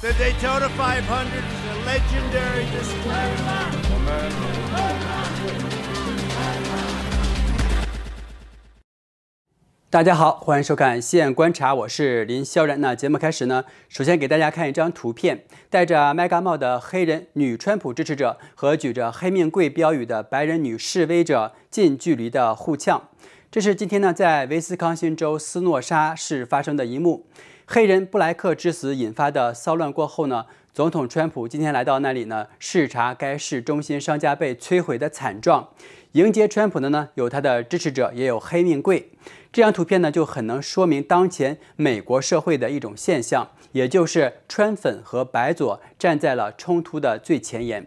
The Daytona 500 is a legendary display. 大家好，欢迎收看《西岸观察》，我是林萧然。那节目开始呢，首先给大家看一张图片，戴着麦嘎帽的黑人女川普支持者和举着“黑命贵”标语的白人女示威者近距离的互呛。这是今天呢，在威斯康星州斯诺沙市发生的一幕。黑人布莱克之死引发的骚乱过后呢，总统川普今天来到那里呢，视察该市中心商家被摧毁的惨状。迎接川普的呢，有他的支持者，也有黑命贵。这张图片呢，就很能说明当前美国社会的一种现象，也就是川粉和白左站在了冲突的最前沿。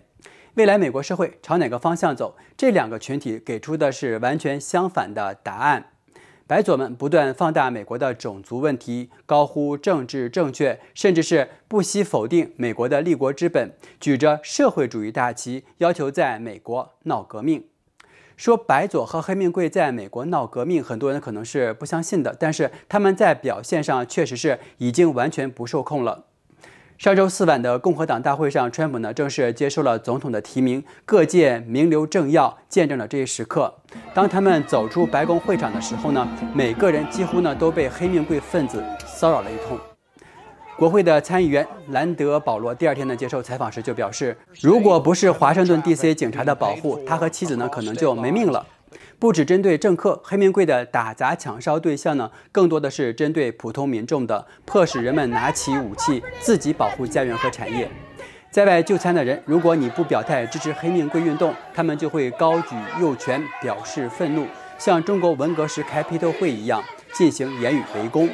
未来美国社会朝哪个方向走？这两个群体给出的是完全相反的答案。白左们不断放大美国的种族问题，高呼政治正确，甚至是不惜否定美国的立国之本，举着社会主义大旗，要求在美国闹革命。说白左和黑命贵在美国闹革命，很多人可能是不相信的，但是他们在表现上确实是已经完全不受控了。上周四晚的共和党大会上，川普呢正式接受了总统的提名，各界名流政要见证了这一时刻。当他们走出白宫会场的时候呢，每个人几乎呢都被黑命贵分子骚扰了一通。国会的参议员兰德·保罗第二天呢接受采访时就表示，如果不是华盛顿 D.C. 警察的保护，他和妻子呢可能就没命了。不只针对政客，黑命贵的打砸抢烧对象呢，更多的是针对普通民众的，迫使人们拿起武器，自己保护家园和产业。在外就餐的人，如果你不表态支持黑命贵运动，他们就会高举右拳表示愤怒，像中国文革时开批斗会一样进行言语围攻。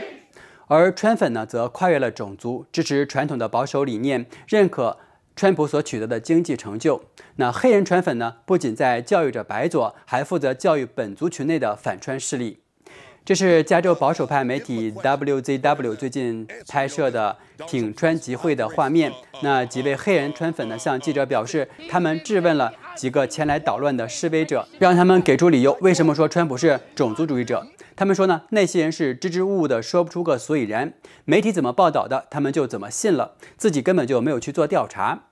而川粉呢，则跨越了种族，支持传统的保守理念，认可川普所取得的经济成就。那黑人川粉呢，不仅在教育着白左，还负责教育本族群内的反川势力。这是加州保守派媒体 WZW 最近拍摄的挺川集会的画面。那几位黑人川粉呢，向记者表示，他们质问了几个前来捣乱的示威者，让他们给出理由，为什么说川普是种族主义者。他们说呢，那些人是支支吾吾的，说不出个所以然。媒体怎么报道的，他们就怎么信了，自己根本就没有去做调查。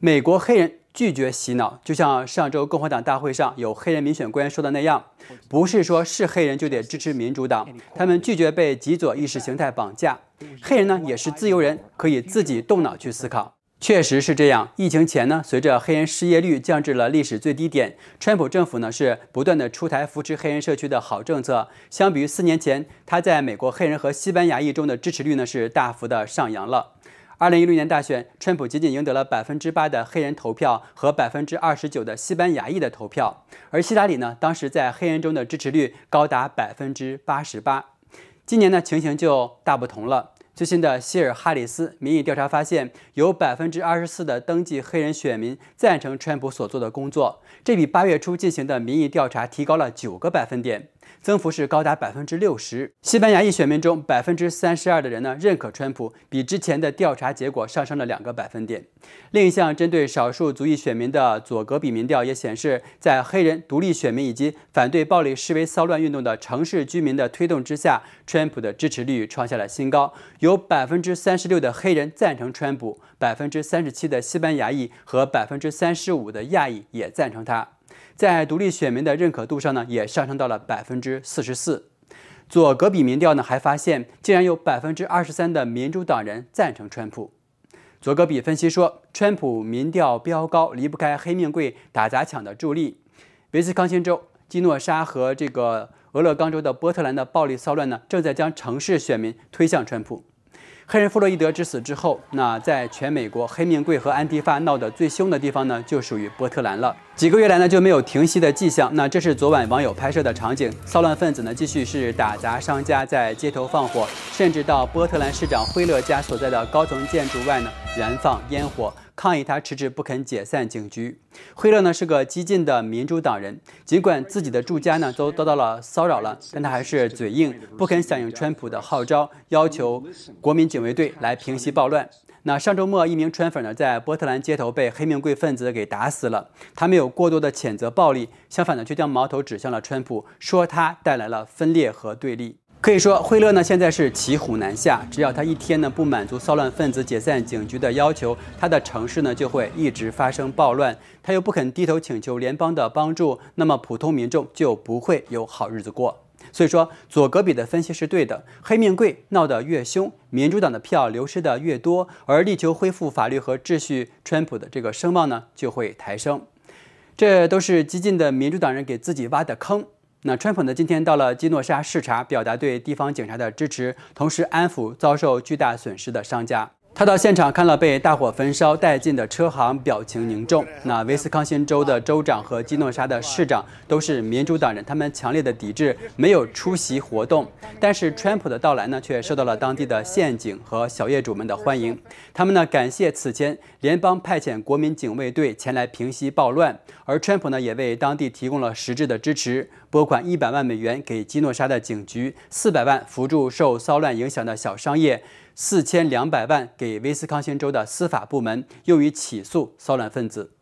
美国黑人拒绝洗脑，就像上周共和党大会上有黑人民选官员说的那样，不是说是黑人就得支持民主党，他们拒绝被极左意识形态绑架。黑人呢也是自由人，可以自己动脑去思考。确实是这样。疫情前呢，随着黑人失业率降至了历史最低点，川普政府呢是不断的出台扶持黑人社区的好政策。相比于四年前，他在美国黑人和西班牙裔中的支持率呢是大幅的上扬了。二零一六年大选，川普仅仅赢得了百分之八的黑人投票和百分之二十九的西班牙裔的投票，而希拉里呢，当时在黑人中的支持率高达百分之八十八。今年呢，情形就大不同了。最新的希尔哈里斯民意调查发现，有百分之二十四的登记黑人选民赞成川普所做的工作，这比八月初进行的民意调查提高了九个百分点。增幅是高达百分之六十。西班牙裔选民中，百分之三十二的人呢认可川普，比之前的调查结果上升了两个百分点。另一项针对少数族裔选民的佐格比民调也显示，在黑人、独立选民以及反对暴力示威骚乱运动的城市居民的推动之下，川普的支持率创下了新高。有有百分之三十六的黑人赞成川普，百分之三十七的西班牙裔和百分之三十五的亚裔也赞成他。在独立选民的认可度上呢，也上升到了百分之四十四。佐格比民调呢，还发现竟然有百分之二十三的民主党人赞成川普。佐格比分析说，川普民调飙高，离不开黑命贵打砸抢的助力。威斯康星州基诺沙和这个俄勒冈州的波特兰的暴力骚乱呢，正在将城市选民推向川普。黑人弗洛伊德之死之后，那在全美国黑命贵和安迪发闹得最凶的地方呢，就属于波特兰了。几个月来呢，就没有停息的迹象。那这是昨晚网友拍摄的场景，骚乱分子呢继续是打砸商家，在街头放火，甚至到波特兰市长惠勒家所在的高层建筑外呢燃放烟火。抗议他迟迟不肯解散警局。惠勒呢是个激进的民主党人，尽管自己的住家呢都遭到了骚扰了，但他还是嘴硬，不肯响应川普的号召，要求国民警卫队来平息暴乱。那上周末，一名川粉呢在波特兰街头被黑命贵分子给打死了。他没有过多的谴责暴力，相反呢，却将矛头指向了川普，说他带来了分裂和对立。可以说，惠勒呢现在是骑虎难下，只要他一天呢不满足骚乱分子解散警局的要求，他的城市呢就会一直发生暴乱。他又不肯低头请求联邦的帮助，那么普通民众就不会有好日子过。所以说，左格比的分析是对的。黑命贵闹得越凶，民主党的票流失的越多，而力求恢复法律和秩序，川普的这个声望呢就会抬升。这都是激进的民主党人给自己挖的坑。那川普呢？今天到了基诺沙视察，表达对地方警察的支持，同时安抚遭受巨大损失的商家。他到现场看了被大火焚烧殆尽的车行，表情凝重。那威斯康星州的州长和基诺沙的市长都是民主党人，他们强烈的抵制，没有出席活动。但是川普的到来呢，却受到了当地的县警和小业主们的欢迎。他们呢，感谢此前联邦派遣国民警卫队前来平息暴乱，而川普呢，也为当地提供了实质的支持，拨款一百万美元给基诺沙的警局，四百万扶助受骚乱影响的小商业。四千两百万给威斯康星州的司法部门，用于起诉骚乱分子。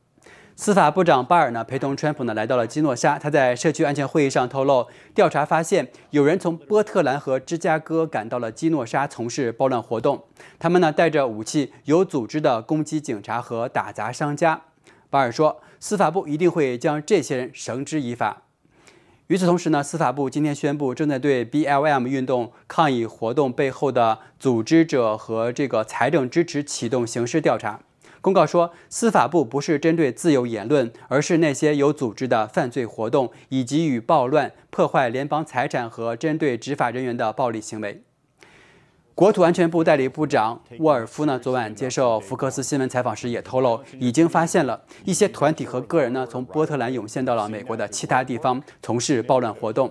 司法部长巴尔呢，陪同川普呢来到了基诺沙。他在社区安全会议上透露，调查发现有人从波特兰和芝加哥赶到了基诺沙从事暴乱活动。他们呢带着武器，有组织的攻击警察和打砸商家。巴尔说，司法部一定会将这些人绳之以法。与此同时呢，司法部今天宣布，正在对 BLM 运动抗议活动背后的组织者和这个财政支持启动刑事调查。公告说，司法部不是针对自由言论，而是那些有组织的犯罪活动以及与暴乱、破坏联邦财产和针对执法人员的暴力行为。国土安全部代理部长沃尔夫呢，昨晚接受福克斯新闻采访时也透露，已经发现了一些团体和个人呢，从波特兰涌现到了美国的其他地方，从事暴乱活动。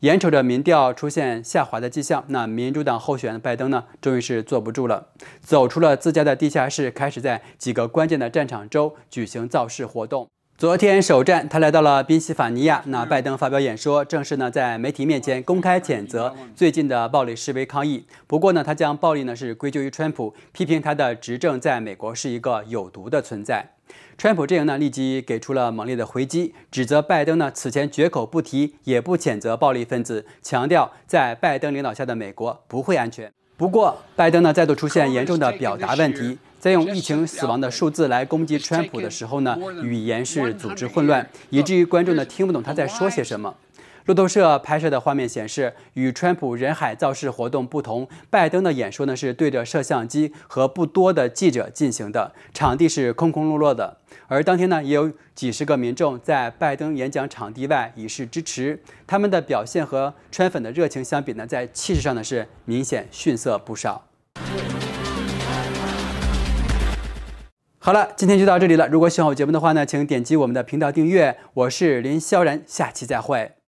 眼瞅着民调出现下滑的迹象，那民主党候选人拜登呢，终于是坐不住了，走出了自家的地下室，开始在几个关键的战场州举行造势活动。昨天首战，他来到了宾夕法尼亚。那拜登发表演说，正式呢在媒体面前公开谴责最近的暴力示威抗议。不过呢，他将暴力呢是归咎于川普，批评他的执政在美国是一个有毒的存在。川普阵营呢立即给出了猛烈的回击，指责拜登呢此前绝口不提也不谴责暴力分子，强调在拜登领导下的美国不会安全。不过，拜登呢再度出现严重的表达问题。在用疫情死亡的数字来攻击川普的时候呢，语言是组织混乱，以至于观众呢听不懂他在说些什么。路透社拍摄的画面显示，与川普人海造势活动不同，拜登的演说呢是对着摄像机和不多的记者进行的，场地是空空落落的。而当天呢，也有几十个民众在拜登演讲场地外以示支持，他们的表现和川粉的热情相比呢，在气势上呢是明显逊色不少。好了，今天就到这里了。如果喜欢我节目的话呢，请点击我们的频道订阅。我是林萧然，下期再会。